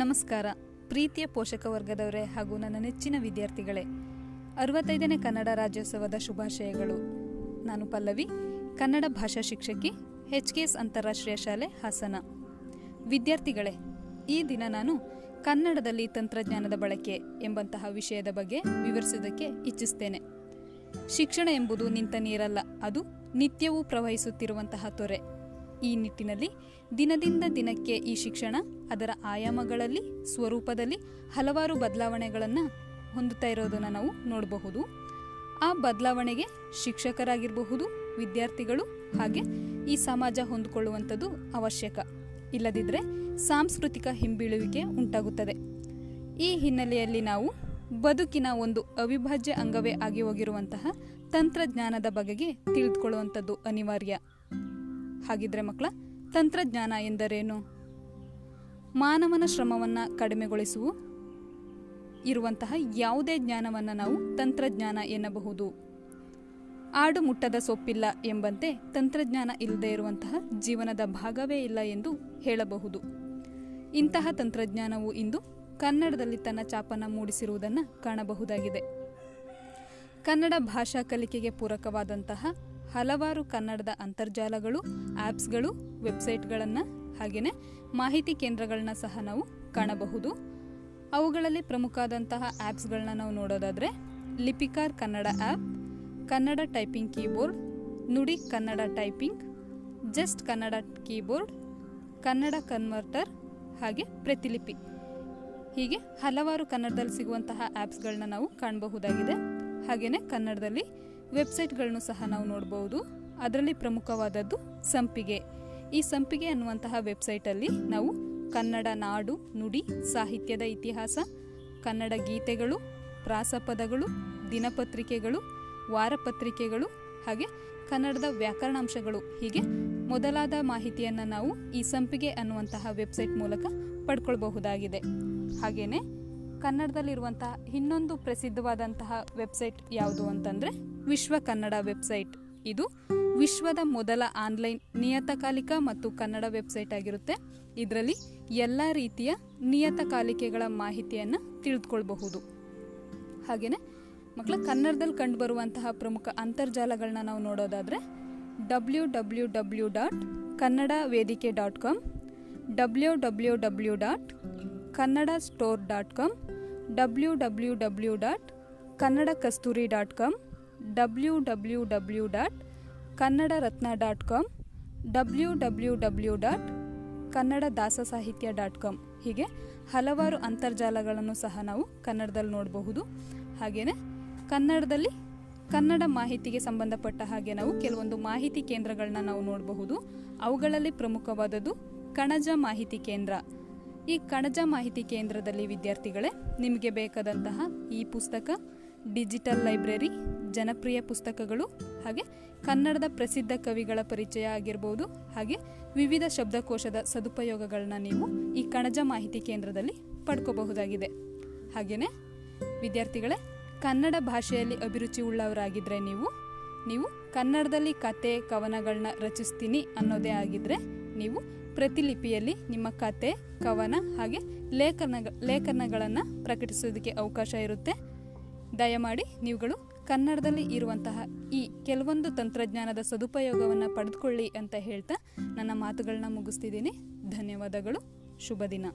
ನಮಸ್ಕಾರ. ಪ್ರೀತಿಯ ಪೋಷಕ ವರ್ಗದವರೇ ಹಾಗೂ ನನ್ನ ನೆಚ್ಚಿನ ವಿದ್ಯಾರ್ಥಿಗಳೇ, ಅರವತ್ತೈದನೇ ಕನ್ನಡ ರಾಜ್ಯೋತ್ಸವದ ಶುಭಾಶಯಗಳು. ನಾನು ಪಲ್ಲವಿ, ಕನ್ನಡ ಭಾಷಾ ಶಿಕ್ಷಕಿ ಎಚ್ ಕೆ ಎಸ್ ಅಂತಾರಾಷ್ಟ್ರೀಯ ಶಾಲೆ ಹಾಸನ. ವಿದ್ಯಾರ್ಥಿಗಳೇ, ಈ ದಿನ ನಾನು ಕನ್ನಡದಲ್ಲಿ ತಂತ್ರಜ್ಞಾನದ ಬಳಕೆ ಎಂಬಂತಹ ವಿಷಯದ ಬಗ್ಗೆ ವಿವರಿಸುವುದಕ್ಕೆ ಇಚ್ಛಿಸ್ತೇನೆ. ಶಿಕ್ಷಣ ಎಂಬುದು ನಿಂತ ನೀರಲ್ಲ, ಅದು ನಿತ್ಯವೂ ಪ್ರವಹಿಸುತ್ತಿರುವಂತಹ ತೊರೆ. ಈ ನಿಟ್ಟಿನಲ್ಲಿ ದಿನದಿಂದ ದಿನಕ್ಕೆ ಈ ಶಿಕ್ಷಣ ಅದರ ಆಯಾಮಗಳಲ್ಲಿ, ಸ್ವರೂಪದಲ್ಲಿ ಹಲವಾರು ಬದಲಾವಣೆಗಳನ್ನು ಹೊಂದುತ್ತಾ ಇರೋದನ್ನು ನಾವು ನೋಡಬಹುದು. ಆ ಬದಲಾವಣೆಗೆ ಶಿಕ್ಷಕರಾಗಿರಬಹುದು, ವಿದ್ಯಾರ್ಥಿಗಳು ಹಾಗೆ ಈ ಸಮಾಜ ಹೊಂದಿಕೊಳ್ಳುವಂಥದ್ದು ಅವಶ್ಯಕ. ಇಲ್ಲದಿದ್ದರೆ ಸಾಂಸ್ಕೃತಿಕ ಹಿಂಬೀಳುವಿಕೆ ಉಂಟಾಗುತ್ತದೆ. ಈ ಹಿನ್ನೆಲೆಯಲ್ಲಿ ನಾವು ಬದುಕಿನ ಒಂದು ಅವಿಭಾಜ್ಯ ಅಂಗವೇ ಆಗಿ ಹೋಗಿರುವಂತಹ ತಂತ್ರಜ್ಞಾನದ ಬಗೆಗೆ ತಿಳಿದುಕೊಳ್ಳುವಂಥದ್ದು ಅನಿವಾರ್ಯ. ಹಾಗಿದ್ರೆ ಮಕ್ಕಳ, ತಂತ್ರಜ್ಞಾನ ಎಂದರೇನು? ಮಾನವನ ಶ್ರಮವನ್ನು ಕಡಿಮೆಗೊಳಿಸುವ. ಇರುವಂತಹ ಯಾವುದೇ ಜ್ಞಾನವನ್ನು ನಾವು ತಂತ್ರಜ್ಞಾನ ಎನ್ನಬಹುದು. ಆಡು ಮುಟ್ಟದ ಸೊಪ್ಪಿಲ್ಲ ಎಂಬಂತೆ ತಂತ್ರಜ್ಞಾನ ಇಲ್ಲದೆ ಇರುವಂತಹ ಜೀವನದ ಭಾಗವೇ ಇಲ್ಲ ಎಂದು ಹೇಳಬಹುದು. ಇಂತಹ ತಂತ್ರಜ್ಞಾನವು ಇಂದು ಕನ್ನಡದಲ್ಲಿ ತನ್ನ ಚಾಪನ್ನು ಮೂಡಿಸಿರುವುದನ್ನು ಕಾಣಬಹುದಾಗಿದೆ. ಕನ್ನಡ ಭಾಷಾ ಕಲಿಕೆಗೆ ಪೂರಕವಾದಂತಹ ಹಲವಾರು ಕನ್ನಡದ ಅಂತರ್ಜಾಲಗಳು ಆ್ಯಪ್ಸ್ಗಳು ವೆಬ್ಸೈಟ್ಗಳನ್ನು ಹಾಗೆಯೇ ಮಾಹಿತಿ ಕೇಂದ್ರಗಳನ್ನ ಸಹ ನಾವು ಕಾಣಬಹುದು. ಅವುಗಳಲ್ಲಿ ಪ್ರಮುಖವಾದಂತಹ ಆ್ಯಪ್ಸ್ಗಳನ್ನ ನಾವು ನೋಡೋದಾದರೆ Lipikar Kannada app Kannada typing keyboard, Nudi Kannada typing, just Kannada keyboard, Kannada converter ಹಾಗೆ ಪ್ರತಿಲಿಪಿ. ಹೀಗೆ ಹಲವಾರು ಕನ್ನಡದಲ್ಲಿ ಸಿಗುವಂತಹ ಆ್ಯಪ್ಸ್ಗಳನ್ನ ನಾವು ಕಾಣಬಹುದಾಗಿದೆ. ಹಾಗೆಯೇ ಕನ್ನಡದಲ್ಲಿ ವೆಬ್ಸೈಟ್ಗಳನ್ನು ಸಹ ನಾವು ನೋಡಬಹುದು ಅದರಲ್ಲಿ ಪ್ರಮುಖವಾದದ್ದು ಸಂಪಿಗೆ. ಈ ಸಂಪಿಗೆ ಅನ್ನುವಂತಹ ವೆಬ್ಸೈಟಲ್ಲಿ ನಾವು ಕನ್ನಡ ನಾಡು, ನುಡಿ, ಸಾಹಿತ್ಯದ ಇತಿಹಾಸ, ಕನ್ನಡ ಗೀತೆಗಳು, ಪ್ರಾಸಪದಗಳು, ದಿನಪತ್ರಿಕೆಗಳು, ವಾರಪತ್ರಿಕೆಗಳು, ಹಾಗೆ ಕನ್ನಡದ ವ್ಯಾಕರಣಾಂಶಗಳು. ಹೀಗೆ ಮೊದಲಾದ ಮಾಹಿತಿಯನ್ನು ನಾವು ಈ ಸಂಪಿಗೆ ಅನ್ನುವಂತಹ ವೆಬ್ಸೈಟ್ ಮೂಲಕ ಪಡ್ಕೊಳ್ಬಹುದಾಗಿದೆ. ಹಾಗೆಯೇ ಕನ್ನಡದಲ್ಲಿರುವಂತಹ ಇನ್ನೊಂದು ಪ್ರಸಿದ್ಧವಾದಂತಹ ವೆಬ್ಸೈಟ್ ಯಾವುದು ಅಂತಂದರೆ ವಿಶ್ವ ಕನ್ನಡ ವೆಬ್ಸೈಟ್. ಇದು ವಿಶ್ವದ ಮೊದಲ ಆನ್ಲೈನ್ ನಿಯತಕಾಲಿಕ ಮತ್ತು ಕನ್ನಡ ವೆಬ್ಸೈಟ್ ಆಗಿರುತ್ತೆ. ಇದರಲ್ಲಿ ಎಲ್ಲ ರೀತಿಯ ನಿಯತಕಾಲಿಕೆಗಳ ಮಾಹಿತಿಯನ್ನು ತಿಳಿದುಕೊಳ್ಬಹುದು ಹಾಗೆಯೇ ಮಕ್ಕಳ ಕನ್ನಡದಲ್ಲಿ ಕಂಡುಬರುವಂತಹ ಪ್ರಮುಖ ಅಂತರ್ಜಾಲಗಳನ್ನ ನಾವು ನೋಡೋದಾದರೆ W W W dot Kannada Vedike dot com, W W W dot Kannada store dot com, W W W dot Kannada Kasturi dot com W W W dot Kannada Ratna dot com W W W dot Kannada Dasa Sahitya dot com ಹೀಗೆ ಹಲವಾರು ಅಂತರ್ಜಾಲಗಳನ್ನು ಸಹ ನಾವು ಕನ್ನಡದಲ್ಲಿ ನೋಡಬಹುದು. ಹಾಗೆಯೇ ಕನ್ನಡದಲ್ಲಿ ಕನ್ನಡ ಮಾಹಿತಿಗೆ ಸಂಬಂಧಪಟ್ಟ ಹಾಗೆ ನಾವು ಕೆಲವೊಂದು ಮಾಹಿತಿ ಕೇಂದ್ರಗಳನ್ನ ನಾವು ನೋಡಬಹುದು. ಅವುಗಳಲ್ಲಿ ಪ್ರಮುಖವಾದದ್ದು ಕಣಜ ಮಾಹಿತಿ ಕೇಂದ್ರ. ಈ ಕಣಜ ಮಾಹಿತಿ ಕೇಂದ್ರದಲ್ಲಿ ವಿದ್ಯಾರ್ಥಿಗಳೇ ನಿಮಗೆ ಬೇಕಾದಂತಹ ಈ ಪುಸ್ತಕ, ಡಿಜಿಟಲ್ ಲೈಬ್ರರಿ ಜನಪ್ರಿಯ ಪುಸ್ತಕಗಳು ಹಾಗೆ ಕನ್ನಡದ ಪ್ರಸಿದ್ಧ ಕವಿಗಳ ಪರಿಚಯ ಆಗಿರ್ಬೋದು ಹಾಗೆ ವಿವಿಧ ಶಬ್ದಕೋಶದ ಸದುಪಯೋಗಗಳನ್ನ ನೀವು ಈ ಕಣಜ ಮಾಹಿತಿ ಕೇಂದ್ರದಲ್ಲಿ ಪಡ್ಕೋಬಹುದಾಗಿದೆ. ಹಾಗೆಯೇ ವಿದ್ಯಾರ್ಥಿಗಳೇ, ಕನ್ನಡ ಭಾಷೆಯಲ್ಲಿ ಅಭಿರುಚಿ ಉಳ್ಳವರಾಗಿದ್ದರೆ ನೀವು ನೀವು ಕನ್ನಡದಲ್ಲಿ ಕತೆ ಕವನಗಳನ್ನ ರಚಿಸ್ತೀನಿ ಅನ್ನೋದೇ ಆಗಿದ್ದರೆ ನೀವು ಪ್ರತಿಲಿಪಿಯಲ್ಲಿ ನಿಮ್ಮ ಕತೆ, ಕವನ ಹಾಗೆ ಲೇಖನ ಲೇಖನಗಳನ್ನು ಪ್ರಕಟಿಸೋದಕ್ಕೆ ಅವಕಾಶ ಇರುತ್ತೆ. ದಯಮಾಡಿ ನೀವುಗಳು ಕನ್ನಡದಲ್ಲಿ ಇರುವಂತಹ ಈ ಕೆಲವೊಂದು ತಂತ್ರಜ್ಞಾನದ ಸದುಪಯೋಗವನ್ನು ಪಡೆದುಕೊಳ್ಳಿ ಅಂತ ಹೇಳ್ತಾ ನನ್ನ ಮಾತುಗಳನ್ನ ಮುಗಿಸ್ತಿದ್ದೀನಿ. ಧನ್ಯವಾದಗಳು. ಶುಭ ದಿನ.